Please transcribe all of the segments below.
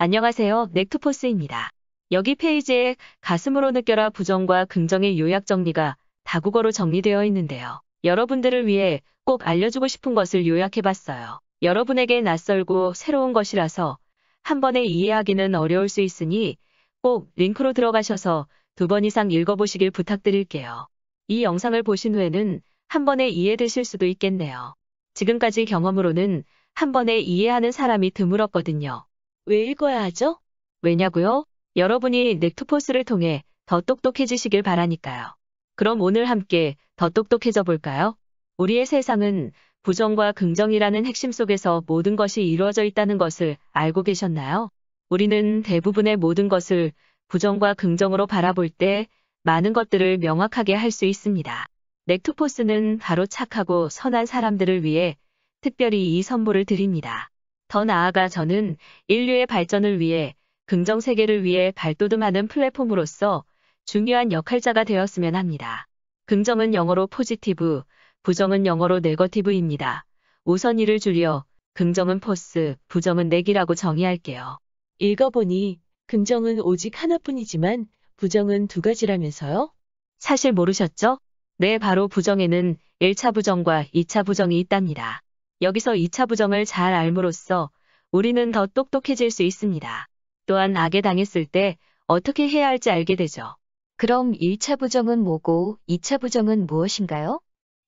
안녕하세요. 넥투포스입니다. 여기 페이지에 가슴으로 느껴라 부정과 긍정의 요약 정리가 다국어로 정리되어 있는데요. 여러분들을 위해 꼭 알려주고 싶은 것을 요약해봤어요. 여러분에게 낯설고 새로운 것이라서 한 번에 이해하기는 어려울 수 있으니 꼭 링크로 들어가셔서 두 번 이상 읽어보시길 부탁드릴게요. 이 영상을 보신 후에는 한 번에 이해되실 수도 있겠네요. 지금까지 경험으로는 한 번에 이해하는 사람이 드물었거든요. 왜 읽어야 하죠? 왜냐고요? 여러분이 넥투포스를 통해 더 똑똑해지시길 바라니까요. 그럼 오늘 함께 더 똑똑해져 볼까요? 우리의 세상은 부정과 긍정이라는 핵심 속에서 모든 것이 이루어져 있다는 것을 알고 계셨나요? 우리는 대부분의 모든 것을 부정과 긍정으로 바라볼 때 많은 것들을 명확하게 할 수 있습니다. 넥투포스는 바로 착하고 선한 사람들을 위해 특별히 이 선물을 드립니다. 더 나아가 저는 인류의 발전을 위해 긍정 세계를 위해 발돋움하는 플랫폼으로서 중요한 역할자가 되었으면 합니다. 긍정은 영어로 positive, 부정은 영어로 negative입니다. 우선 이를 줄여 긍정은 pos, 부정은 neg이라고 정의할게요. 읽어보니 긍정은 오직 하나뿐이지만 부정은 두 가지라면서요? 사실 모르셨죠? 네, 바로 부정에는 1차 부정과 2차 부정이 있답니다. 여기서 2차 부정을 잘 알므로써 우리는 더 똑똑해질 수 있습니다. 또한 악에 당했을 때 어떻게 해야 할지 알게 되죠. 그럼 1차 부정은 뭐고 2차 부정은 무엇인가요?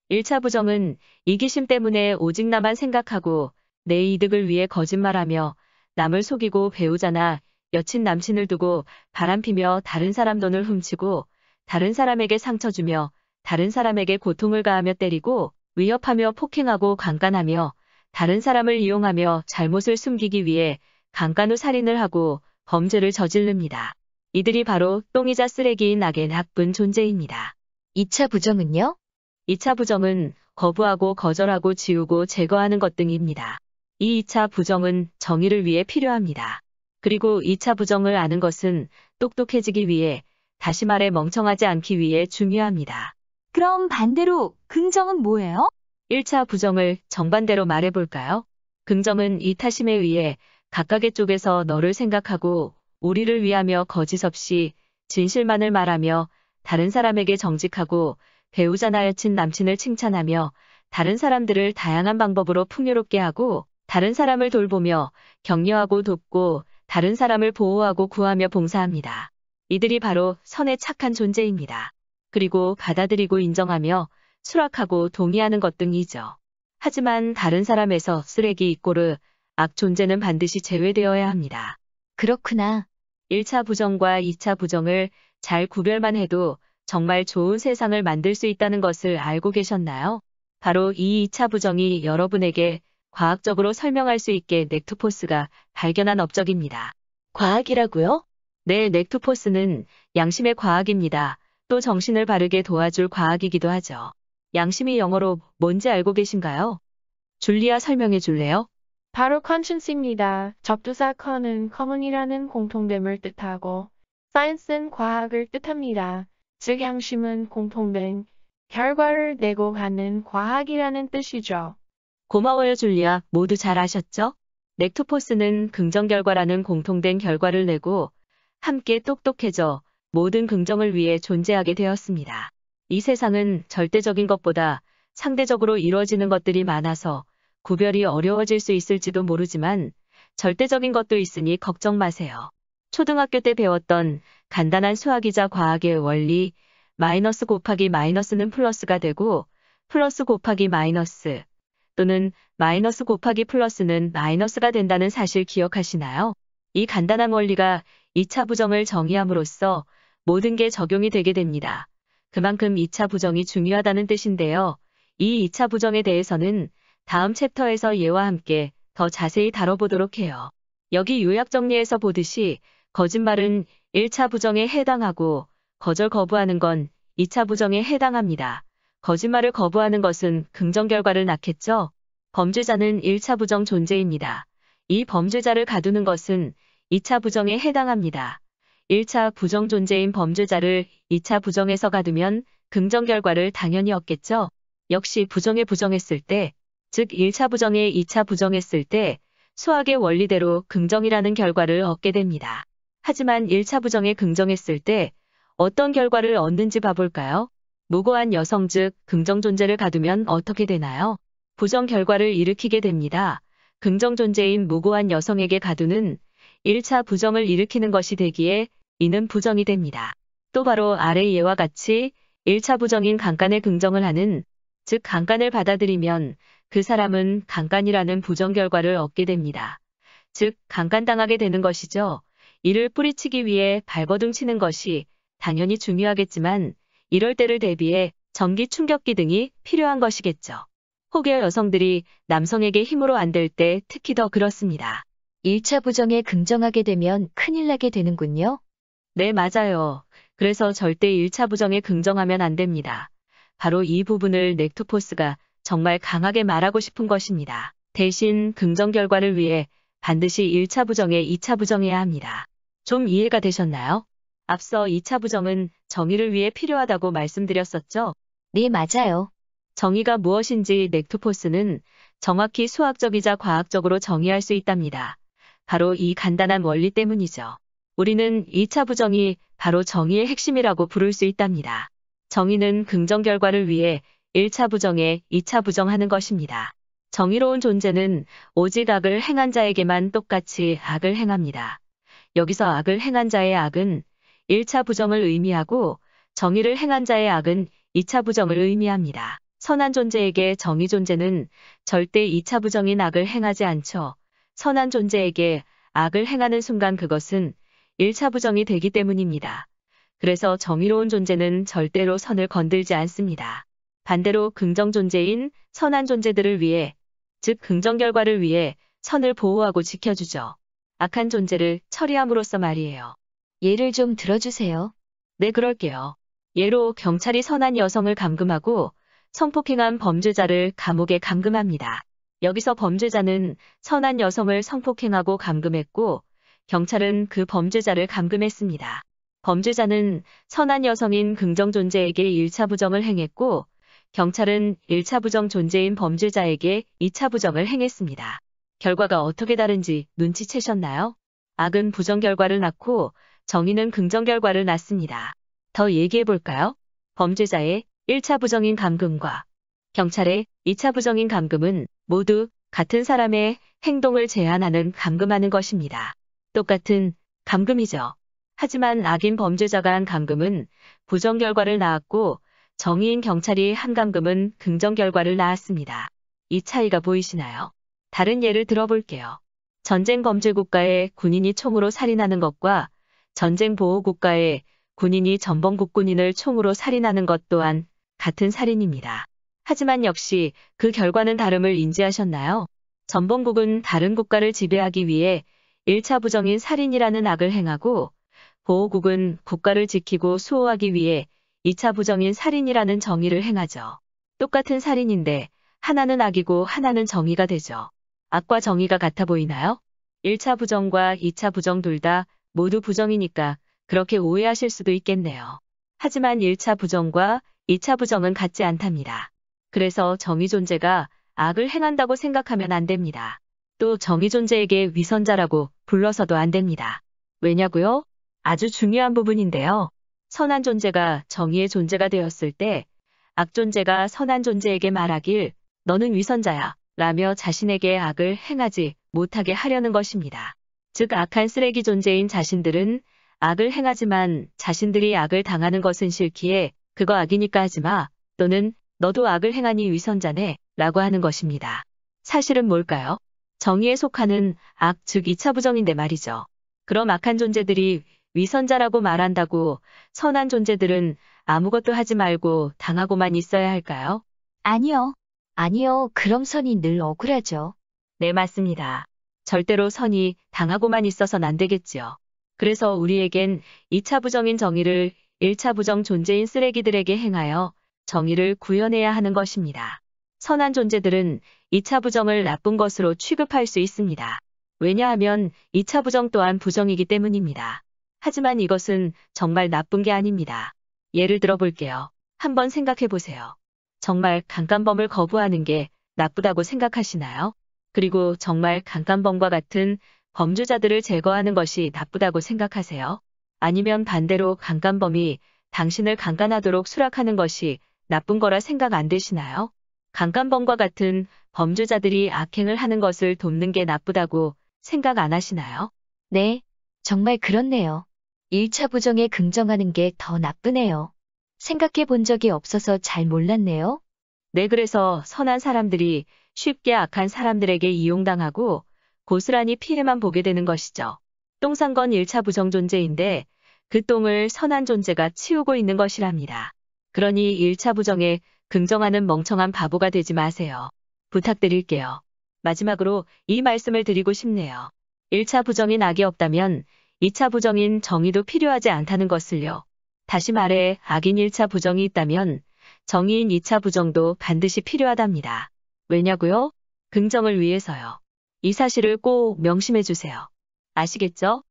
1차 부정은 이기심 때문에 오직 나만 생각하고 내 이득을 위해 거짓말하며 남을 속이고 배우자나 여친 남친을 두고 바람피며 다른 사람 돈을 훔치고 다른 사람에게 상처 주며 다른 사람에게 고통을 가하며 때리고 위협하며 폭행하고 강간하며 다른 사람을 이용하며 잘못을 숨기기 위해 강간 후 살인을 하고 범죄를 저지릅니다. 이들이 바로 똥이자 쓰레기인 악의 나쁜 존재입니다. 2차 부정은요? 2차 부정은 거부하고 거절하고 지우고 제거하는 것 등입니다. 이 2차 부정은 정의를 위해 필요합니다. 그리고 2차 부정을 아는 것은 똑똑해지기 위해 다시 말해 멍청하지 않기 위해 중요합니다. 그럼 반대로 긍정은 뭐예요? 1차 부정을 정반대로 말해볼까요? 긍정은 이 타심에 의해 각각의 쪽에서 너를 생각하고 우리를 위하며 거짓 없이 진실만을 말하며 다른 사람에게 정직하고 배우자나 여친 남친을 칭찬하며 다른 사람들을 다양한 방법으로 풍요롭게 하고 다른 사람을 돌보며 격려하고 돕고 다른 사람을 보호하고 구하며 봉사합니다. 이들이 바로 선의 착한 존재입니다. 그리고 받아들이고 인정하며 수락하고 동의하는 것 등이죠. 하지만 다른 사람에서 쓰레기 이꼬르 악 존재는 반드시 제외되어야 합니다. 그렇구나. 1차 부정과 2차 부정을 잘 구별만 해도 정말 좋은 세상을 만들 수 있다는 것을 알고 계셨나요? 바로 이 2차 부정이 여러분에게 과학적으로 설명할 수 있게 넥투포스가 발견한 업적입니다. 과학이라고요? 네, 넥투포스는 양심의 과학입니다. 또 정신을 바르게 도와줄 과학이기도 하죠. 양심이 영어로 뭔지 알고 계신가요? 줄리아 설명해 줄래요? 바로 conscience입니다. 접두사 con은 common이라는 공통됨을 뜻하고 science는 과학을 뜻합니다. 즉 양심은 공통된 결과를 내고 가는 과학이라는 뜻이죠. 고마워요, 줄리아. 모두 잘 아셨죠? 넥토포스는 긍정 결과라는 공통된 결과를 내고 함께 똑똑해져 모든 긍정을 위해 존재하게 되었습니다. 이 세상은 절대적인 것보다 상대적으로 이루어지는 것들이 많아서 구별이 어려워질 수 있을지도 모르지만 절대적인 것도 있으니 걱정 마세요. 초등학교 때 배웠던 간단한 수학이자 과학의 원리 마이너스 곱하기 마이너스는 플러스가 되고 플러스 곱하기 마이너스 또는 마이너스 곱하기 플러스는 마이너스가 된다는 사실 기억하시나요? 이 간단한 원리가 2차 부정을 정의함으로써 모든 게 적용이 되게 됩니다. 그만큼 2차 부정이 중요하다는 뜻인데요. 이 2차 부정에 대해서는 다음 챕터에서 예와 함께 더 자세히 다뤄보도록 해요. 여기 요약 정리에서 보듯이 거짓말은 1차 부정에 해당하고 거절 거부하는 건 2차 부정에 해당합니다. 거짓말을 거부하는 것은 긍정 결과를 낳겠죠? 범죄자는 1차 부정 존재입니다. 이 범죄자를 가두는 것은 2차 부정에 해당합니다. 1차 부정 존재인 범죄자를 2차 부정에서 가두면 긍정 결과를 당연히 얻겠죠? 역시 부정에 부정했을 때, 즉 1차 부정에 2차 부정했을 때 수학의 원리대로 긍정이라는 결과를 얻게 됩니다. 하지만 1차 부정에 긍정했을 때 어떤 결과를 얻는지 봐볼까요? 무고한 여성 즉 긍정 존재를 가두면 어떻게 되나요? 부정 결과를 일으키게 됩니다. 긍정 존재인 무고한 여성에게 가두는 1차 부정을 일으키는 것이 되기에 이는 부정이 됩니다. 또 바로 아래 예와 같이 1차 부정인 강간에 긍정을 하는 즉 강간을 받아들이면 그 사람은 강간이라는 부정 결과를 얻게 됩니다. 즉 강간당하게 되는 것이죠. 이를 뿌리치기 위해 발버둥 치는 것이 당연히 중요하겠지만 이럴 때를 대비해 전기 충격기 등이 필요한 것이겠죠. 혹여 여성들이 남성에게 힘으로 안 될 때 특히 더 그렇습니다. 1차 부정에 긍정하게 되면 큰일 나게 되는군요. 네, 맞아요. 그래서 절대 1차 부정에 긍정하면 안 됩니다. 바로 이 부분을 넥토포스가 정말 강하게 말하고 싶은 것입니다. 대신 긍정 결과를 위해 반드시 1차 부정에 2차 부정해야 합니다. 좀 이해가 되셨나요? 앞서 2차 부정은 정의를 위해 필요하다고 말씀드렸었죠? 네, 맞아요. 정의가 무엇인지 넥토포스는 정확히 수학적이자 과학적으로 정의할 수 있답니다. 바로 이 간단한 원리 때문이죠. 우리는 2차 부정이 바로 정의의 핵심이라고 부를 수 있답니다. 정의는 긍정 결과를 위해 1차 부정에 2차 부정하는 것입니다. 정의로운 존재는 오직 악을 행한 자에게만 똑같이 악을 행합니다. 여기서 악을 행한 자의 악은 1차 부정을 의미하고 정의를 행한 자의 악은 2차 부정을 의미합니다. 선한 존재에게 정의 존재는 절대 2차 부정인 악을 행하지 않죠. 선한 존재에게 악을 행하는 순간 그것은 1차 부정이 되기 때문입니다. 그래서 정의로운 존재는 절대로 선을 건들지 않습니다. 반대로 긍정 존재인 선한 존재들을 위해, 즉 긍정 결과를 위해 선을 보호하고 지켜주죠. 악한 존재를 처리함으로써 말이에요. 예를 좀 들어주세요. 네, 그럴게요. 예로 경찰이 선한 여성을 감금하고 성폭행한 범죄자를 감옥에 감금합니다. 여기서 범죄자는 선한 여성을 성폭행하고 감금했고 경찰은 그 범죄자를 감금했습니다. 범죄자는 선한 여성인 긍정 존재에게 1차 부정을 행했고 경찰은 1차 부정 존재인 범죄자에게 2차 부정을 행했습니다. 결과가 어떻게 다른지 눈치채셨나요? 악은 부정 결과를 낳고 정의는 긍정 결과를 낳습니다. 더 얘기해 볼까요? 범죄자의 1차 부정인 감금과 경찰의 2차 부정인 감금은 모두 같은 사람의 행동을 제한하는 감금하는 것입니다. 똑같은 감금이죠. 하지만 악인 범죄자가 한 감금은 부정 결과를 낳았고 정의인 경찰이 한 감금은 긍정 결과를 낳았습니다. 이 차이가 보이시나요? 다른 예를 들어볼게요. 전쟁 범죄 국가의 군인이 총으로 살인하는 것과 전쟁 보호 국가의 군인이 전범국 군인을 총으로 살인하는 것 또한 같은 살인입니다. 하지만 역시 그 결과는 다름을 인지하셨나요? 전범국은 다른 국가를 지배하기 위해 1차 부정인 살인이라는 악을 행하고 보호국은 국가를 지키고 수호하기 위해 2차 부정인 살인이라는 정의를 행하죠. 똑같은 살인인데 하나는 악이고 하나는 정의가 되죠. 악과 정의가 같아 보이나요? 1차 부정과 2차 부정 둘 다 모두 부정이니까 그렇게 오해하실 수도 있겠네요. 하지만 1차 부정과 2차 부정은 같지 않답니다. 그래서 정의 존재가 악을 행한다고 생각하면 안 됩니다. 또 정의 존재에게 위선자라고 불러서도 안 됩니다. 왜냐고요? 아주 중요한 부분인데요. 선한 존재가 정의의 존재가 되었을 때 악존재가 선한 존재에게 말하길 너는 위선자야 라며 자신에게 악을 행하지 못하게 하려는 것입니다. 즉 악한 쓰레기 존재인 자신들은 악을 행하지만 자신들이 악을 당하는 것은 싫기에 그거 악이니까 하지마 또는 너도 악을 행하니 위선자네 라고 하는 것입니다. 사실은 뭘까요? 정의에 속하는 악, 즉 2차 부정인데 말이죠. 그럼 악한 존재들이 위선자라고 말한다고 선한 존재들은 아무것도 하지 말고 당하고만 있어야 할까요? 아니요. 아니요. 그럼 선이 늘 억울하죠. 네, 맞습니다. 절대로 선이 당하고만 있어선 안 되겠지요. 그래서 우리에겐 2차 부정인 정의를 1차 부정 존재인 쓰레기들에게 행하여 정의를 구현해야 하는 것입니다. 선한 존재들은 2차 부정을 나쁜 것으로 취급할 수 있습니다. 왜냐하면 2차 부정 또한 부정이기 때문입니다. 하지만 이것은 정말 나쁜 게 아닙니다. 예를 들어 볼게요. 한번 생각해 보세요. 정말 강간범을 거부하는 게 나쁘다고 생각하시나요? 그리고 정말 강간범과 같은 범죄자들을 제거하는 것이 나쁘다고 생각하세요? 아니면 반대로 강간범이 당신을 강간하도록 수락하는 것이 나쁜 거라 생각 안 되시나요? 강간범과 같은 범죄자들이 악행을 하는 것을 돕는 게 나쁘다고 생각 안 하시나요? 네, 정말 그렇네요. 1차 부정에 긍정하는 게 더 나쁘네요. 생각해 본 적이 없어서 잘 몰랐네요. 네, 그래서 선한 사람들이 쉽게 악한 사람들에게 이용당하고 고스란히 피해만 보게 되는 것이죠. 똥싼건 1차 부정 존재인데 그 똥을 선한 존재가 치우고 있는 것이랍니다. 그러니 1차 부정에 긍정하는 멍청한 바보가 되지 마세요. 부탁드릴게요. 마지막으로 이 말씀을 드리고 싶네요. 1차 부정인 악이 없다면 2차 부정인 정의도 필요하지 않다는 것을요. 다시 말해 악인 1차 부정이 있다면 정의인 2차 부정도 반드시 필요하답니다. 왜냐고요? 긍정을 위해서요. 이 사실을 꼭 명심해 주세요. 아시겠죠?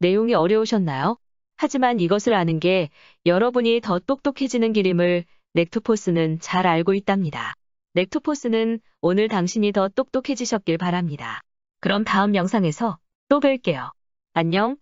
내용이 어려우셨나요? 하지만 이것을 아는 게 여러분이 더 똑똑해지는 길임을 넥투포스는 잘 알고 있답니다. 넥투포스는 오늘 당신이 더 똑똑해지셨길 바랍니다. 그럼 다음 영상에서 또 뵐게요. 안녕.